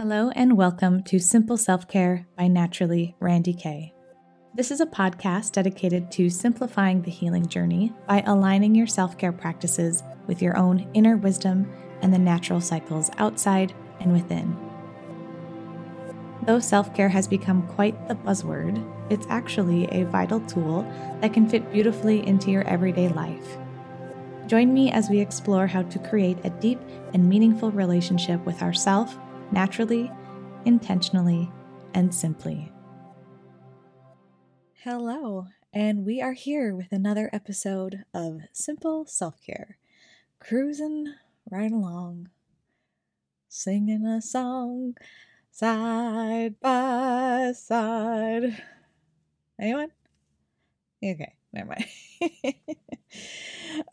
Hello, and welcome to Simple Self Care by Naturally Randi Kay. This is a podcast dedicated to simplifying the healing journey by aligning your self care practices with your own inner wisdom and the natural cycles outside and within. Though self care has become quite the buzzword, it's actually a vital tool that can fit beautifully into your everyday life. Join me as we explore how to create a deep and meaningful relationship with ourself naturally, intentionally, and simply. Hello, and we are here with another episode of Simple Self Care, cruising right along, singing a song side by side. Anyone? Okay, never mind.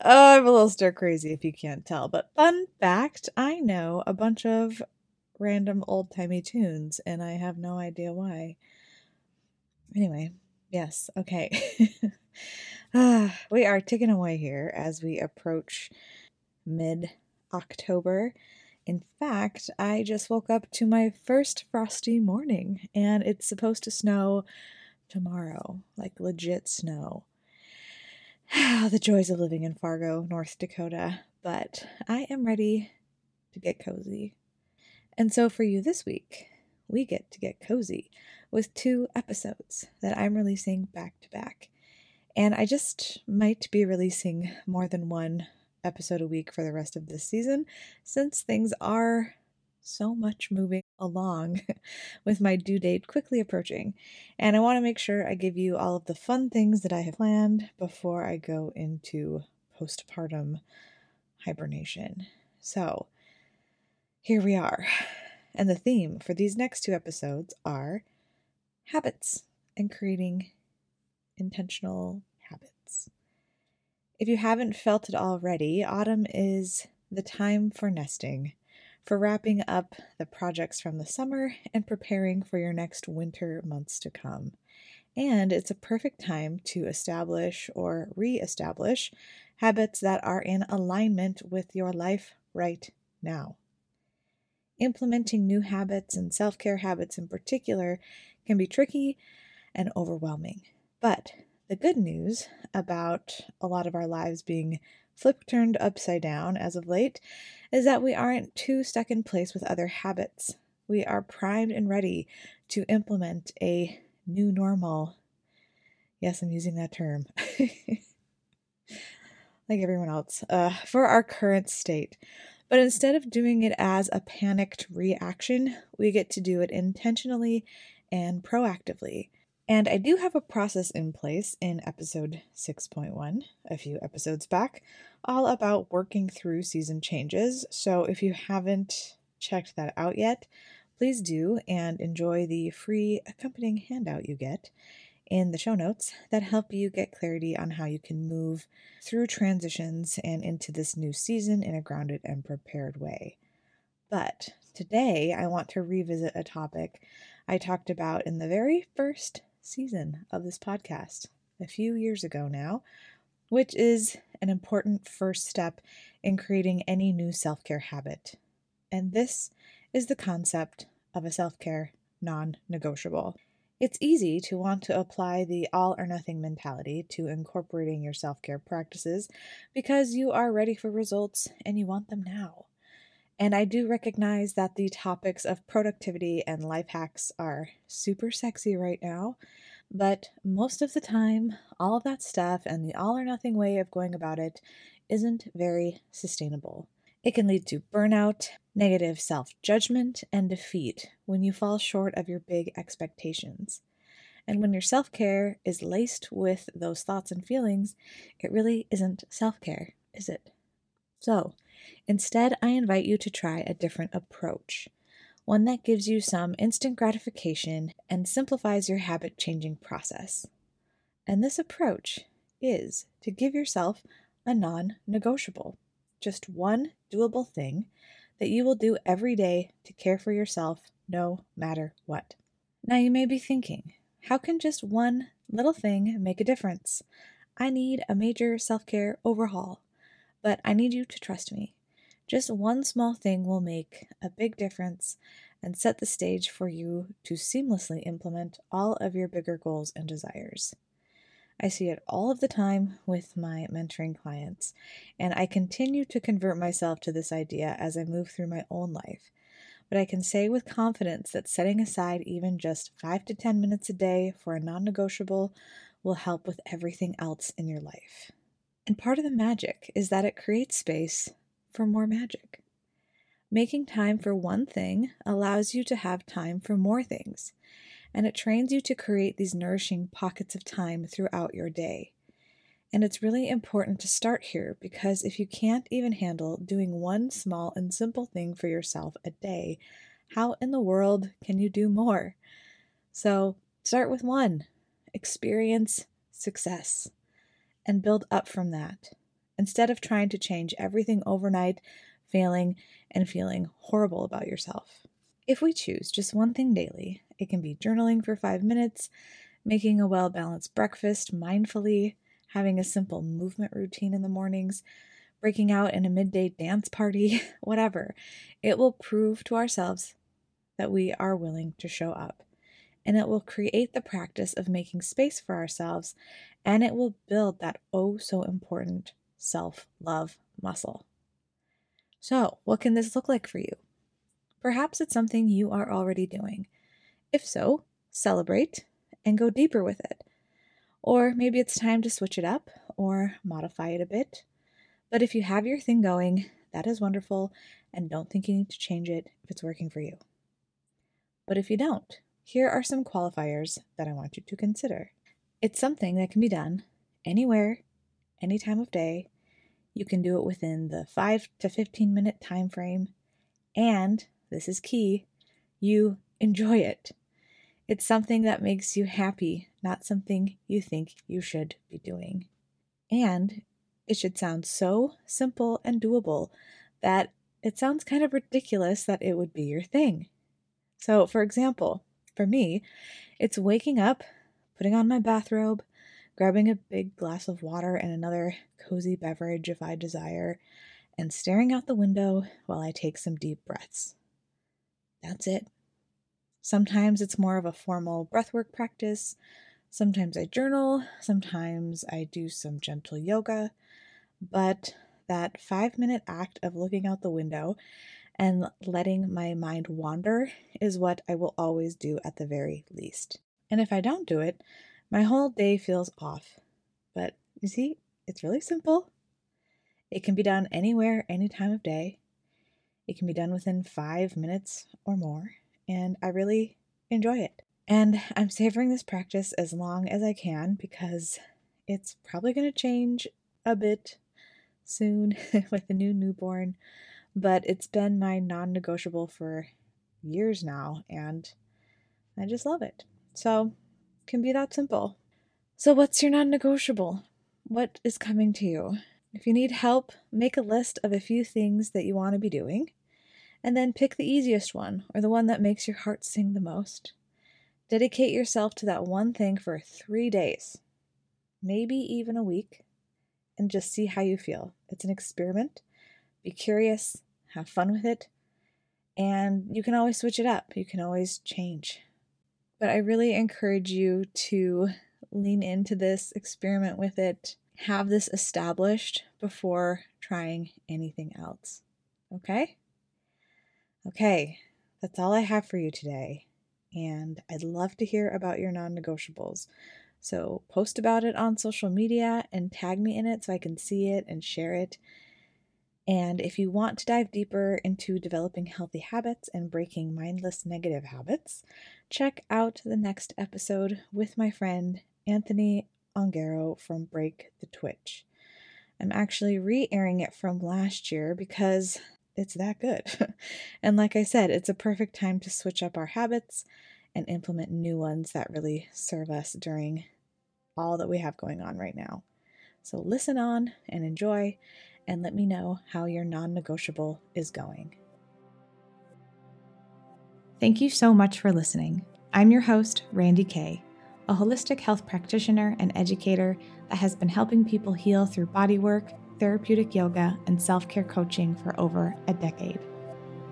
oh, I'm a little stir crazy if you can't tell, but fun fact I know a bunch of random old timey tunes, and I have no idea why. Anyway, yes, okay. ah, we are ticking away here as we approach mid October. In fact, I just woke up to my first frosty morning, and it's supposed to snow tomorrow like legit snow. the joys of living in Fargo, North Dakota. But I am ready to get cozy. And so for you this week, we get to get cozy with two episodes that I'm releasing back to back. And I just might be releasing more than one episode a week for the rest of this season since things are so much moving along with my due date quickly approaching. And I want to make sure I give you all of the fun things that I have planned before I go into postpartum hibernation. So, here we are. And the theme for these next two episodes are habits and creating intentional habits. If you haven't felt it already, autumn is the time for nesting, for wrapping up the projects from the summer and preparing for your next winter months to come. And it's a perfect time to establish or re establish habits that are in alignment with your life right now implementing new habits and self care habits in particular can be tricky and overwhelming. But the good news about a lot of our lives being flip turned upside down as of late is that we aren't too stuck in place with other habits. We are primed and ready to implement a new normal. Yes, I'm using that term. like everyone else, uh, for our current state. But instead of doing it as a panicked reaction, we get to do it intentionally and proactively. And I do have a process in place in episode 6.1, a few episodes back, all about working through season changes. So if you haven't checked that out yet, please do and enjoy the free accompanying handout you get in the show notes that help you get clarity on how you can move through transitions and into this new season in a grounded and prepared way. But today, I want to revisit a topic I talked about in the very first season of this podcast, a few years ago now, which is an important first step in creating any new self care habit. And this is the concept of a self care non negotiable. It's easy to want to apply the all or nothing mentality to incorporating your self care practices because you are ready for results and you want them now. And I do recognize that the topics of productivity and life hacks are super sexy right now, but most of the time, all of that stuff and the all or nothing way of going about it isn't very sustainable. It can lead to burnout, negative self judgment, and defeat when you fall short of your big expectations. And when your self care is laced with those thoughts and feelings, it really isn't self care, is it? So, instead, I invite you to try a different approach one that gives you some instant gratification and simplifies your habit changing process. And this approach is to give yourself a non negotiable just one doable thing that you will do every day to care for yourself no matter what. Now you may be thinking, how can just one little thing make a difference? I need a major self care overhaul, but I need you to trust me. Just one small thing will make a big difference, and set the stage for you to seamlessly implement all of your bigger goals and desires. I see it all of the time with my mentoring clients, and I continue to convert myself to this idea as I move through my own life. But I can say with confidence that setting aside even just 5 to 10 minutes a day for a non negotiable will help with everything else in your life. And part of the magic is that it creates space for more magic. Making time for one thing allows you to have time for more things and it trains you to create these nourishing pockets of time throughout your day. And it's really important to start here because if you can't even handle doing one small and simple thing for yourself a day, how in the world can you do more? So start with one, experience success, and build up from that. Instead of trying to change everything overnight, failing, and feeling horrible about yourself. If we choose just one thing daily, it can be journaling for five minutes, making a well balanced breakfast mindfully, having a simple movement routine in the mornings, breaking out in a midday dance party, whatever. It will prove to ourselves that we are willing to show up. And it will create the practice of making space for ourselves, and it will build that oh so important self love muscle. So, what can this look like for you? Perhaps it's something you are already doing. If so, celebrate and go deeper with it. Or maybe it's time to switch it up or modify it a bit. But if you have your thing going, that is wonderful, and don't think you need to change it if it's working for you. But if you don't, here are some qualifiers that I want you to consider. It's something that can be done anywhere, any time of day. You can do it within the 5 to 15 minute time frame, and this is key, you enjoy it. It's something that makes you happy, not something you think you should be doing. And it should sound so simple and doable that it sounds kind of ridiculous that it would be your thing. So, for example, for me, it's waking up, putting on my bathrobe, grabbing a big glass of water and another cozy beverage if I desire, and staring out the window while I take some deep breaths. That's it. Sometimes it's more of a formal breathwork practice. Sometimes I journal. Sometimes I do some gentle yoga. But that five minute act of looking out the window and letting my mind wander is what I will always do at the very least. And if I don't do it, my whole day feels off. But you see, it's really simple. It can be done anywhere, any time of day. It can be done within five minutes or more, and I really enjoy it. And I'm savoring this practice as long as I can because it's probably going to change a bit soon with the new newborn, but it's been my non negotiable for years now, and I just love it. So, can be that simple. So, what's your non negotiable? What is coming to you? If you need help, make a list of a few things that you want to be doing, and then pick the easiest one or the one that makes your heart sing the most. Dedicate yourself to that one thing for three days, maybe even a week, and just see how you feel. It's an experiment. Be curious, have fun with it, and you can always switch it up. You can always change. But I really encourage you to lean into this, experiment with it, have this established before trying anything else. Okay? Okay, that's all I have for you today. And I'd love to hear about your non negotiables. So post about it on social media and tag me in it so I can see it and share it. And if you want to dive deeper into developing healthy habits and breaking mindless negative habits, check out the next episode with my friend Anthony Ongaro from Break the Twitch. I'm actually re airing it from last year because it's that good. and like I said, it's a perfect time to switch up our habits and implement new ones that really serve us during all that we have going on right now. So listen on and enjoy, and let me know how your non negotiable is going. Thank you so much for listening. I'm your host, Randi Kay a holistic health practitioner and educator that has been helping people heal through bodywork, therapeutic yoga, and self care coaching for over a decade.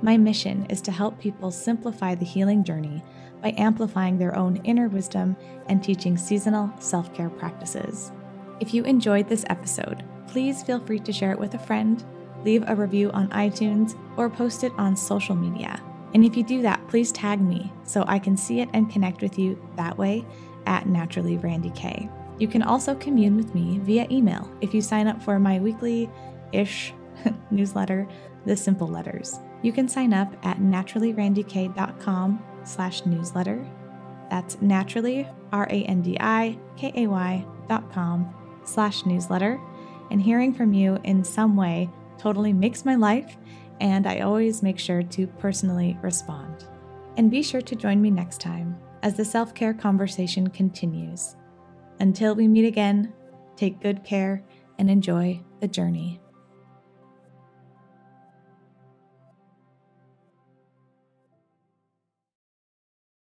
My mission is to help people simplify the healing journey by amplifying their own inner wisdom and teaching seasonal self care practices. If you enjoyed this episode, please feel free to share it with a friend, leave a review on iTunes, or post it on social media. And if you do that, please tag me so I can see it and connect with you that way at Naturally Randi Kay. You can also commune with me via email if you sign up for my weekly ish newsletter, The Simple Letters. You can sign up at naturallyrandikay.com slash newsletter. That's naturally, R-A-N-D-I-K-A-Y dot com slash newsletter. And hearing from you in some way totally makes my life, and I always make sure to personally respond. And be sure to join me next time as the self care conversation continues. Until we meet again, take good care and enjoy the journey.